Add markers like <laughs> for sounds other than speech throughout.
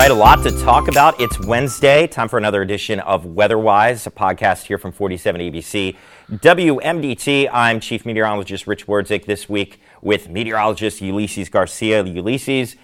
right, a lot to talk about. It's Wednesday, time for another edition of Weatherwise, a podcast here from 47 ABC WMDT. I'm Chief Meteorologist Rich Wirdzek this week with meteorologist Ulysses Garcia. Ulysses,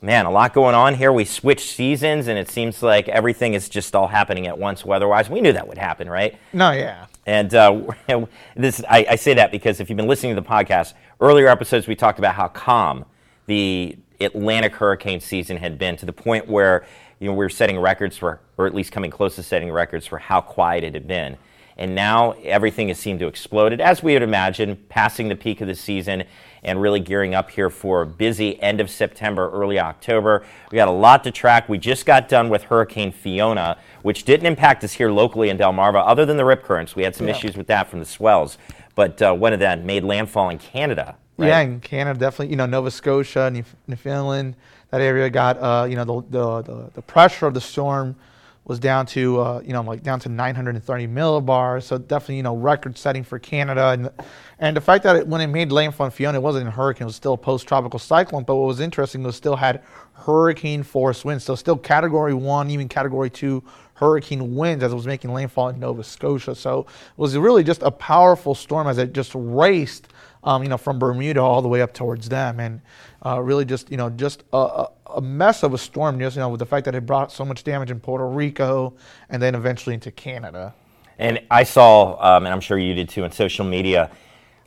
man, a lot going on here. We switched seasons, and it seems like everything is just all happening at once weather-wise. We knew that would happen, right? No, yeah. And uh, <laughs> this, I, I say that because if you've been listening to the podcast, earlier episodes we talked about how calm the Atlantic hurricane season had been to the point where you know we were setting records for, or at least coming close to setting records for how quiet it had been. And now everything has seemed to explode, as we would imagine, passing the peak of the season and really gearing up here for a busy end of September, early October. We got a lot to track. We just got done with Hurricane Fiona, which didn't impact us here locally in Delmarva, other than the rip currents. We had some Yeah. issues with that from the swells. But uh, one of them made landfall in Canada. Right? Yeah, in Canada, definitely, you know, Nova Scotia, New- Newfoundland, that area got, uh, you know, the, the, the, the pressure of the storm was down to, uh, you know, like down to 930 millibars. So definitely, you know, record setting for Canada. And, and the fact that it, when it made landfall in Fiona, it wasn't a hurricane, it was still a post tropical cyclone. But what was interesting was still had hurricane force winds. So still category one, even category two hurricane winds as it was making landfall in Nova Scotia. So it was really just a powerful storm as it just raced, um, you know, from Bermuda all the way up towards them, and uh, really just, you know, just a, a, mess of a storm. Just, you know, with the fact that it brought so much damage in Puerto Rico and then eventually into Canada. And I saw, um, and I'm sure you did too, on social media,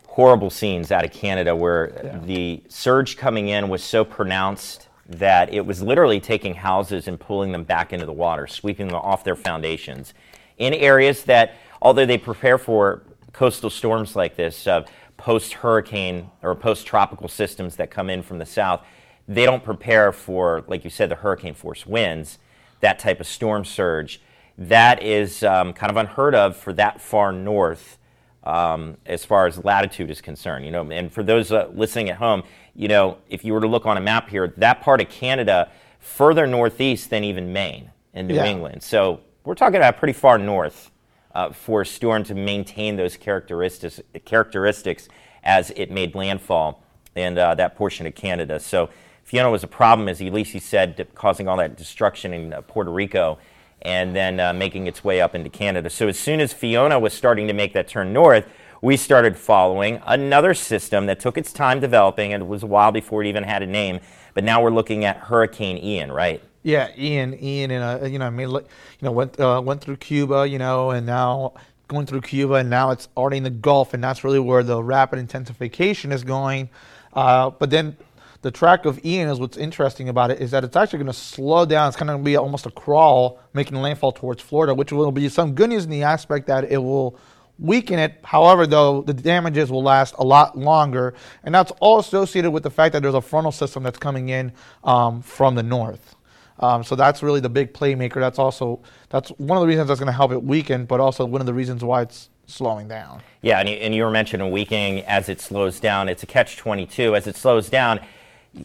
horrible scenes out of Canada where the surge coming in was so pronounced that it was literally taking houses and pulling them back into the water, sweeping them off their foundations in areas that, although they prepare for coastal storms like this, uh, post hurricane or post tropical systems that come in from the south, they don't prepare for, like you said, the hurricane force winds, that type of storm surge. That is um, kind of unheard of for that far north um, as far as latitude is concerned. You know, and for those uh, listening at home, you know, if you were to look on a map here, that part of Canada further northeast than even Maine and New Yeah. England. So we're talking about pretty far north uh, for storm to maintain those characteristics characteristics as it made landfall in uh, that portion of Canada. So Fiona was a problem, as Ulysses said, causing all that destruction in uh, Puerto Rico and then uh, making its way up into Canada. So as soon as Fiona was starting to make that turn north, we started following another system that took its time developing, and it was a while before it even had a name. But now we're looking at Hurricane Ian, right? Yeah, Ian, Ian, and uh, you know, I mean, you know, went uh, went through Cuba, you know, and now going through Cuba, and now it's already in the Gulf, and that's really where the rapid intensification is going. Uh, but then the track of Ian is what's interesting about it is that it's actually going to slow down. It's kind of going to be almost a crawl, making landfall towards Florida, which will be some good news in the aspect that it will weaken it. However, though, the damages will last a lot longer, and that's all associated with the fact that there's a frontal system that's coming in um, from the north. Um, so that's really the big playmaker. That's also that's one of the reasons that's going to help it weaken, but also one of the reasons why it's slowing down. Yeah, and you, and you were mentioning weakening as it slows down. It's a catch 22. As it slows down,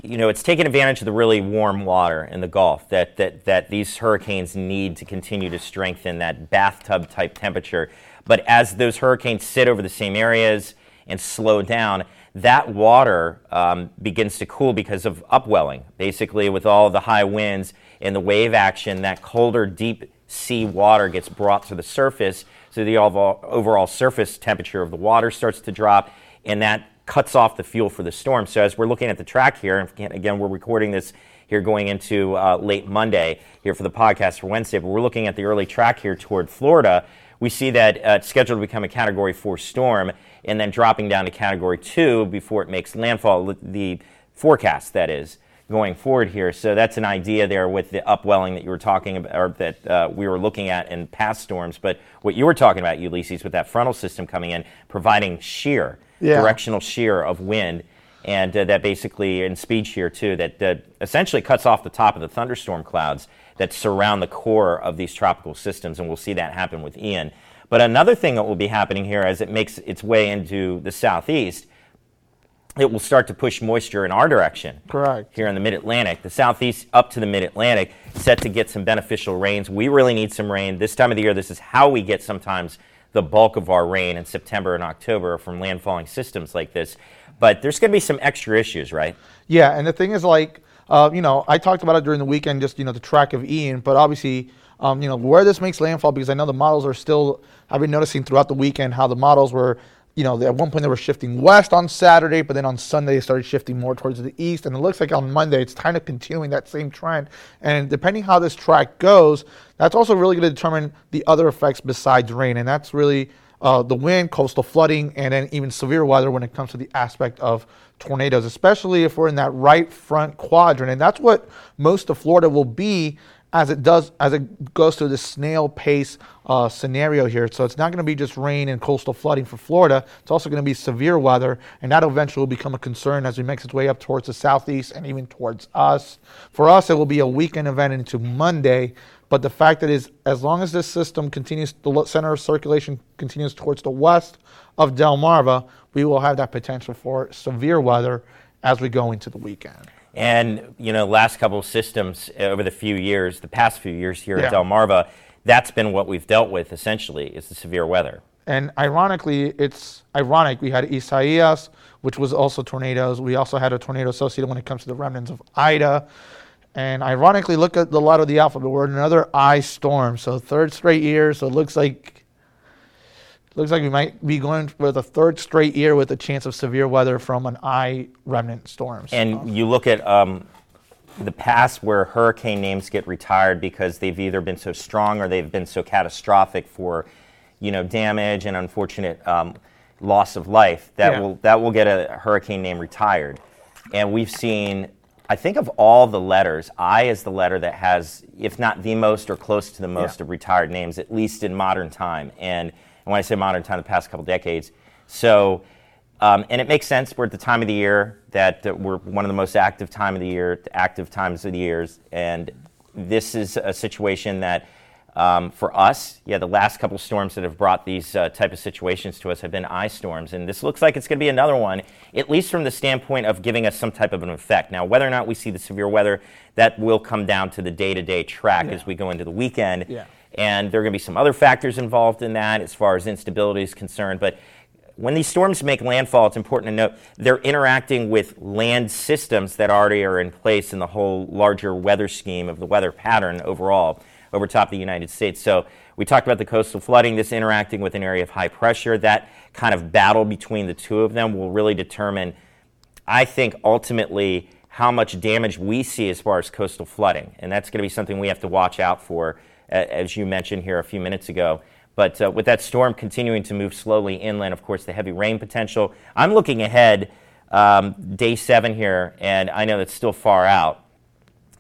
you know, it's taking advantage of the really warm water in the Gulf that, that, that these hurricanes need to continue to strengthen that bathtub type temperature. But as those hurricanes sit over the same areas and slow down, that water um, begins to cool because of upwelling. Basically, with all the high winds and the wave action, that colder, deep sea water gets brought to the surface. So the overall, surface temperature of the water starts to drop, and that cuts off the fuel for the storm. So as we're looking at the track here, and again- again, we're recording this here going into uh, late Monday here for the podcast for Wednesday, but we're looking at the early track here toward Florida. We see that uh, it's scheduled to become a Category 4 storm and then dropping down to Category 2 before it makes landfall, the forecast that is going forward here. So that's an idea there with the upwelling that you were talking about, or that uh, we were looking at in past storms. But what you were talking about, Ulysses, with that frontal system coming in, providing shear, Yeah. directional shear of wind, and uh, that basically, and speed shear too, that uh, essentially cuts off the top of the thunderstorm clouds that surround the core of these tropical systems. And we'll see that happen with Ian. But another thing that will be happening here as it makes its way into the southeast it will start to push moisture in our direction. Correct. Here in the mid Atlantic, the southeast up to the mid Atlantic, set to get some beneficial rains. We really need some rain. This time of the year, this is how we get sometimes the bulk of our rain in September and October from landfalling systems like this. But there's going to be some extra issues, right? Yeah, and the thing is, like, uh, you know, I talked about it during the weekend, just you know, the track of Ian, but obviously, um, you know, where this makes landfall because I know the models are still. I've been noticing throughout the weekend how the models were you know, at one point they were shifting west on Saturday, but then on Sunday they started shifting more towards the east. And it looks like on Monday it's kind of continuing that same trend. And depending how this track goes, that's also really going to determine the other effects besides rain. And that's really uh, the wind, coastal flooding, and then even severe weather when it comes to the aspect of tornadoes, especially if we're in that right front quadrant. And that's what most of Florida will be as it does as it goes through the snail pace uh, scenario here. So it's not going to be just rain and coastal flooding for Florida. It's also going to be severe weather, and that eventually will become a concern as it makes its way up towards the southeast and even towards us. For us, it will be a weekend event into Monday. But the fact that is, as long as this system continues, the center of circulation continues towards the west of Delmarva, we will have that potential for severe weather as we go into the weekend. And you know, last couple of systems eh, over the few years, the past few years here yeah. at Delmarva, that's been what we've dealt with essentially is the severe weather. And ironically, it's ironic. We had Isaias, which was also tornadoes. We also had a tornado associated when it comes to the remnants of Ida. And ironically, look at the lot of the alphabet. We're in another I storm. So third straight year. So it looks like looks like we might be going for a third straight year with a chance of severe weather from an I remnant storms. And you look at um, the past where hurricane names get retired because they've either been so strong or they've been so catastrophic for, you know, damage and unfortunate um, loss of life. That yeah. will that will get a hurricane name retired. And we've seen. I think of all the letters, I is the letter that has, if not the most or close to the most yeah. of retired names, at least in modern time. And and when I say modern time, the past couple decades. So, um, and it makes sense. We're at the time of the year that, that we're one of the most active time of the year, active times of the years, and this is a situation that. Um, for us, yeah, the last couple storms that have brought these uh, type of situations to us have been I storms, and this looks like it's going to be another one, at least from the standpoint of giving us some type of an effect. Now, whether or not we see the severe weather, that will come down to the day-to-day track yeah. as we go into the weekend. Yeah and there are going to be some other factors involved in that as far as instability is concerned. But when these storms make landfall, it's important to note they're interacting with land systems that already are in place in the whole larger weather scheme of the weather pattern overall over top of the United States. So we talked about the coastal flooding, this interacting with an area of high pressure. That kind of battle between the two of them will really determine, I think, ultimately how much damage we see as far as coastal flooding. And that's going to be something we have to watch out for as you mentioned here a few minutes ago. But uh, with that storm continuing to move slowly inland, of course, the heavy rain potential. I'm looking ahead, um, day seven here, and I know that's still far out.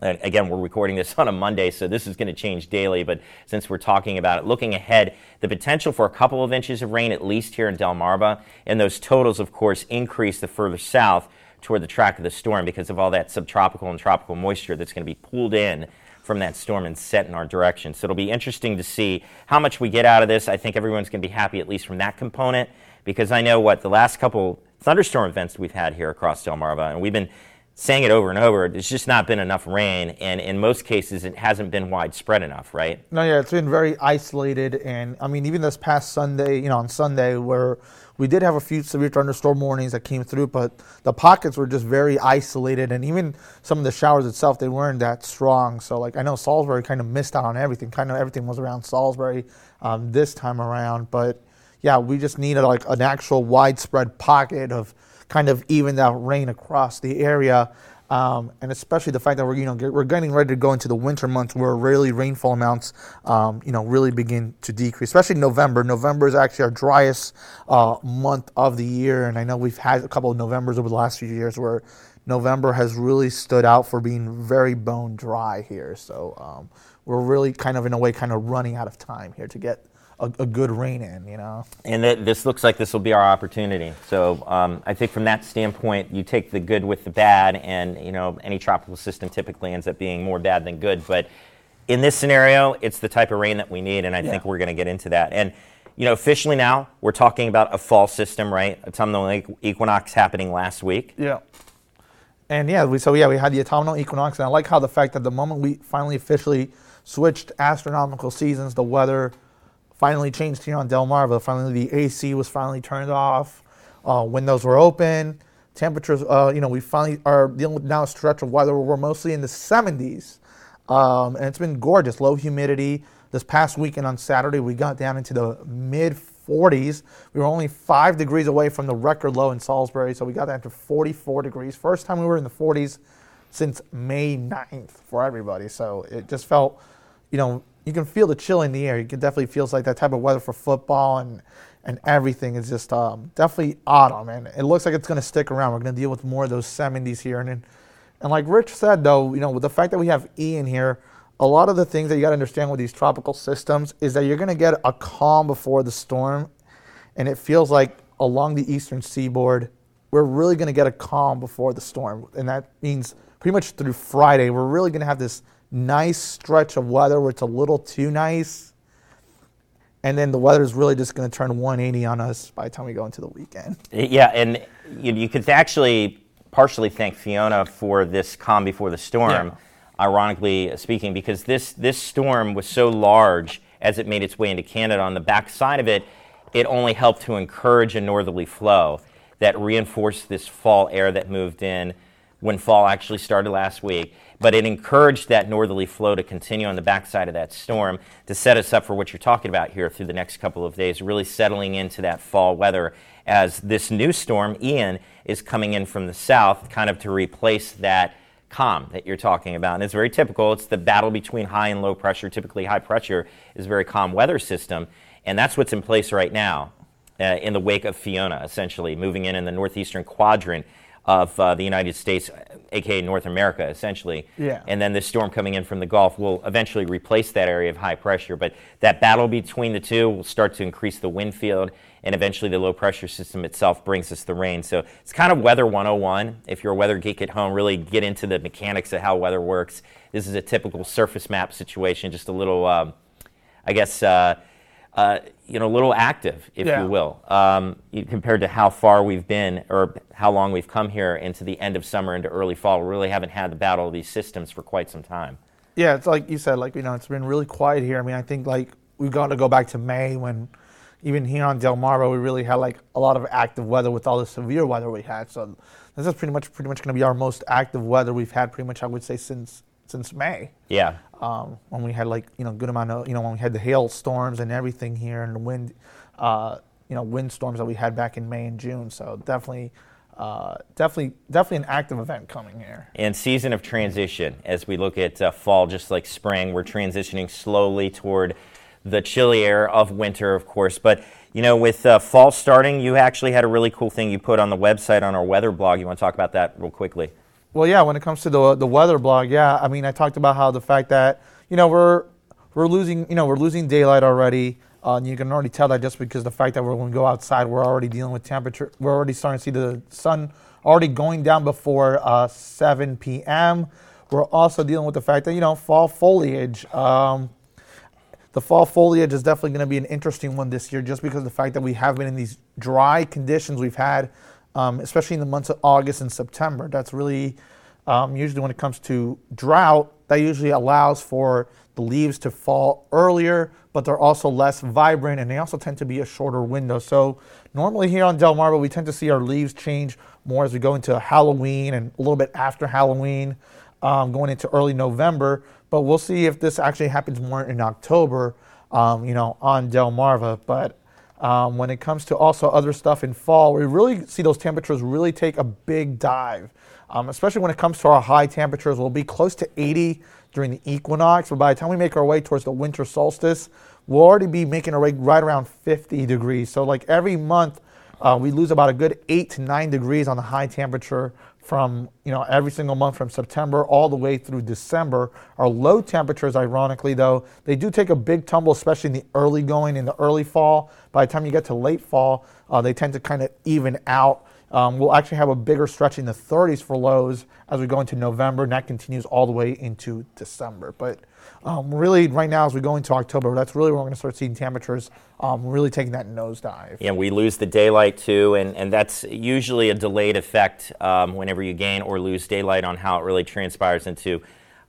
And again, we're recording this <laughs> on a Monday, so this is going to change daily. But since we're talking about it, looking ahead, the potential for a couple of inches of rain, at least here in Delmarva, and those totals, of course, increase the further south toward the track of the storm because of all that subtropical and tropical moisture that's going to be pulled in from that storm and set in our direction. So it'll be interesting to see how much we get out of this. I think everyone's going to be happy, at least from that component, because I know what the last couple thunderstorm events we've had here across Delmarva, and we've been saying it over and over, there's just not been enough rain, and in most cases, it hasn't been widespread enough, right? No, yeah, it's been very isolated, and I mean, even this past Sunday, you know, on Sunday, where we did have a few severe thunderstorm warnings that came through, but the pockets were just very isolated, and even some of the showers itself, they weren't that strong. So, like, I know Salisbury kind of missed out on everything. Kind of everything was around Salisbury um, this time around, but yeah, we just needed like an actual widespread pocket of kind of even that rain across the area. Um, and especially the fact that we're you know we're getting ready to go into the winter months where really rainfall amounts um, you know really begin to decrease. Especially November. November is actually our driest uh, month of the year, and I know we've had a couple of Novembers over the last few years where November has really stood out for being very bone dry here. So um, we're really kind of in a way kind of running out of time here to get a, a good rain in, you know. And th- this looks like this will be our opportunity. So um, I think from that standpoint, you take the good with the bad, and you know any tropical system typically ends up being more bad than good. But in this scenario, it's the type of rain that we need, and I yeah. think we're going to get into that. And you know, officially now, we're talking about a fall system, right? Autumnal equinox happening last week. Yeah. And yeah, we, so yeah, we had the autumnal equinox, and I like how the fact that the moment we finally officially switched astronomical seasons, the weather finally changed here on Delmarva. Finally, the AC was finally turned off. Uh, windows were open. temperatures, uh, you know, we finally are dealing with now a stretch of weather where we're mostly in the 70s. Um, and it's been gorgeous, low humidity. This past weekend on Saturday, we got down into the mid 40s. We were only five degrees away from the record low in Salisbury, so we got down to 44 degrees. First time we were in the 40s since May 9th for everybody. So it just felt, you know, you can feel the chill in the air. It definitely feels like that type of weather for football and and everything is just um, definitely autumn, and it looks like it's going to stick around. We're going to deal with more of those 70s here, and and like Rich said, though, you know, with the fact that we have Ian here, a lot of the things that you got to understand with these tropical systems is that you're going to get a calm before the storm, and it feels like along the eastern seaboard, we're really going to get a calm before the storm, and that means pretty much through Friday, we're really going to have this nice stretch of weather where it's a little too nice. And then the weather is really just going to turn 180 on us by the time we go into the weekend. Eh, yeah, and you, you could actually partially thank Fiona for this calm before the storm, yeah. ironically speaking, because this, this storm was so large as it made its way into Canada. On the backside of it, it only helped to encourage a northerly flow that reinforced this fall air that moved in when fall actually started last week but it encouraged that northerly flow to continue on the backside of that storm to set us up for what you're talking about here through the next couple of days, really settling into that fall weather as this new storm, Ian, is coming in from the south, kind of to replace that calm that you're talking about. And it's very typical. It's the battle between high and low pressure. Typically, high pressure is a very calm weather system, and that's what's in place right now. Uh, in the wake of Fiona, essentially moving in in the northeastern quadrant of uh, the United States, aka North America, essentially. Yeah. And then this storm coming in from the Gulf will eventually replace that area of high pressure. But that battle between the two will start to increase the wind field, and eventually the low pressure system itself brings us the rain. So it's kind of weather 101. If you're a weather geek at home, really get into the mechanics of how weather works. This is a typical surface map situation, just a little, um, I guess. Uh, uh, you know, a little active, if yeah. you will, um, compared to how far we've been or how long we've come here into the end of summer into early fall. We really haven't had the battle of these systems for quite some time. Yeah, it's like you said, like, you know, it's been really quiet here. I mean, I think, like, we've got to go back to May when even here on Del Delmarva, we really had, like, a lot of active weather with all the severe weather we had. So this is pretty much, pretty much going to be our most active weather we've had pretty much, I would say, since since May. Yeah. Um, when we had like you know good amount of you know when we had the hail storms and everything here and the wind, uh, you know wind storms that we had back in May and June. So definitely. Uh, definitely, definitely an active event coming here. And season of transition as we look at uh, fall, just like spring, we're transitioning slowly toward the chilly air of winter, of course. But you know, with uh, fall starting, you actually had a really cool thing you put on the website on our weather blog. You want to talk about that real quickly? Well, yeah. When it comes to the the weather blog, yeah. I mean, I talked about how the fact that you know we're we're losing you know we're losing daylight already. Uh, you can already tell that just because the fact that we're when we go outside, we're already dealing with temperature. We're already starting to see the sun already going down before uh, 7 p.m. We're also dealing with the fact that you know fall foliage. Um, the fall foliage is definitely going to be an interesting one this year, just because the fact that we have been in these dry conditions we've had um, especially in the months of August and September. That's really um, usually when it comes to drought, that usually allows for the leaves to fall earlier, but they're also less vibrant and they also tend to be a shorter window. So normally here on Del Delmarva, we tend to see our leaves change more as we go into Halloween and a little bit after Halloween, um, going into early November. But we'll see if this actually happens more in October, um, you know, on Delmarva. But um, when it comes to also other stuff in fall, we really see those temperatures really take a big dive, um, especially when it comes to our high temperatures. We'll be close to 80 during the equinox, but by the time we make our way towards the winter solstice, we'll already be making our way right around 50 degrees. So, like every month, uh, we lose about a good eight to nine degrees on the high temperature from you know every single month from September all the way through December. Our low temperatures, ironically though, they do take a big tumble, especially in the early going in the early fall. By the time you get to late fall, uh, they tend to kind of even out. Um, we'll actually have a bigger stretch in the 30s for lows as we go into November, and that continues all the way into December. But um, really, right now, as we go into October, that's really where we're going to start seeing temperatures um, really taking that nosedive. Yeah, we lose the daylight too, and, and that's usually a delayed effect um, whenever you gain or lose daylight on how it really transpires into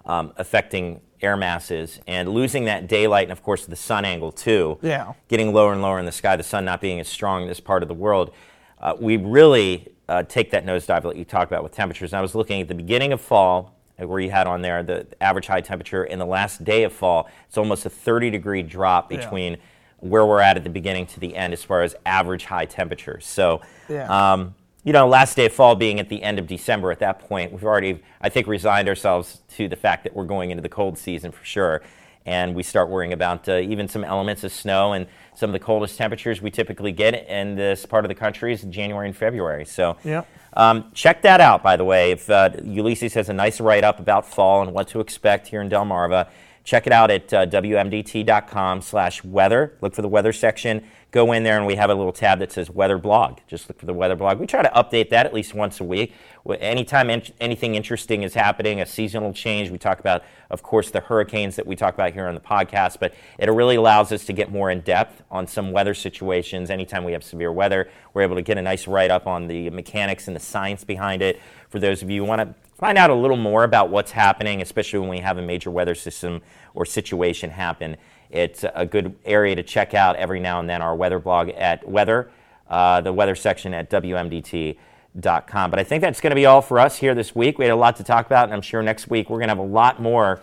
um, affecting air masses and losing that daylight and of course the sun angle too yeah getting lower and lower in the sky the sun not being as strong in this part of the world uh, we really uh, take that nosedive that you talked about with temperatures. And I was looking at the beginning of fall, where you had on there the average high temperature in the last day of fall. It's almost a 30 degree drop Yeah. between where we're at at the beginning to the end as far as average high temperatures. So, Yeah. um, you know, last day of fall being at the end of December, at that point, we've already, I think, resigned ourselves to the fact that we're going into the cold season for sure. And we start worrying about uh, even some elements of snow and some of the coldest temperatures we typically get in this part of the country is in January and February. So, Yep. um, check that out, by the way. If uh, Ulysses has a nice write up about fall and what to expect here in Delmarva, check it out at uh, wmdt.com slash weather. Look for the weather section. Go in there, and we have a little tab that says weather blog. Just look for the weather blog. We try to update that at least once a week. Anytime in- anything interesting is happening, a seasonal change, we talk about, of course, the hurricanes that we talk about here on the podcast, but it really allows us to get more in depth on some weather situations. Anytime we have severe weather, we're able to get a nice write up on the mechanics and the science behind it. For those of you who want to find out a little more about what's happening, especially when we have a major weather system or situation happen, it's a good area to check out every now and then our weather blog at weather, uh, the weather section at WMDT.com. But I think that's going to be all for us here this week. We had a lot to talk about, and I'm sure next week we're going to have a lot more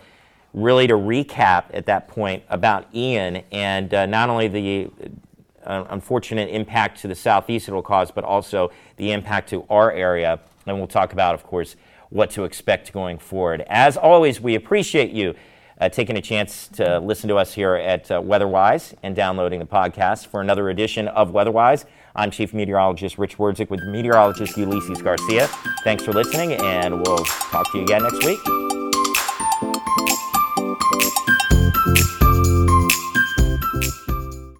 really to recap at that point about Ian and uh, not only the uh, unfortunate impact to the southeast it'll cause, but also the impact to our area. And we'll talk about, of course, what to expect going forward. As always, we appreciate you uh, taking a chance to listen to us here at uh, Weatherwise and downloading the podcast for another edition of Weatherwise. I'm Chief Meteorologist Rich Wirdzek with meteorologist Ulysses Garcia. Thanks for listening, and we'll talk to you again next week.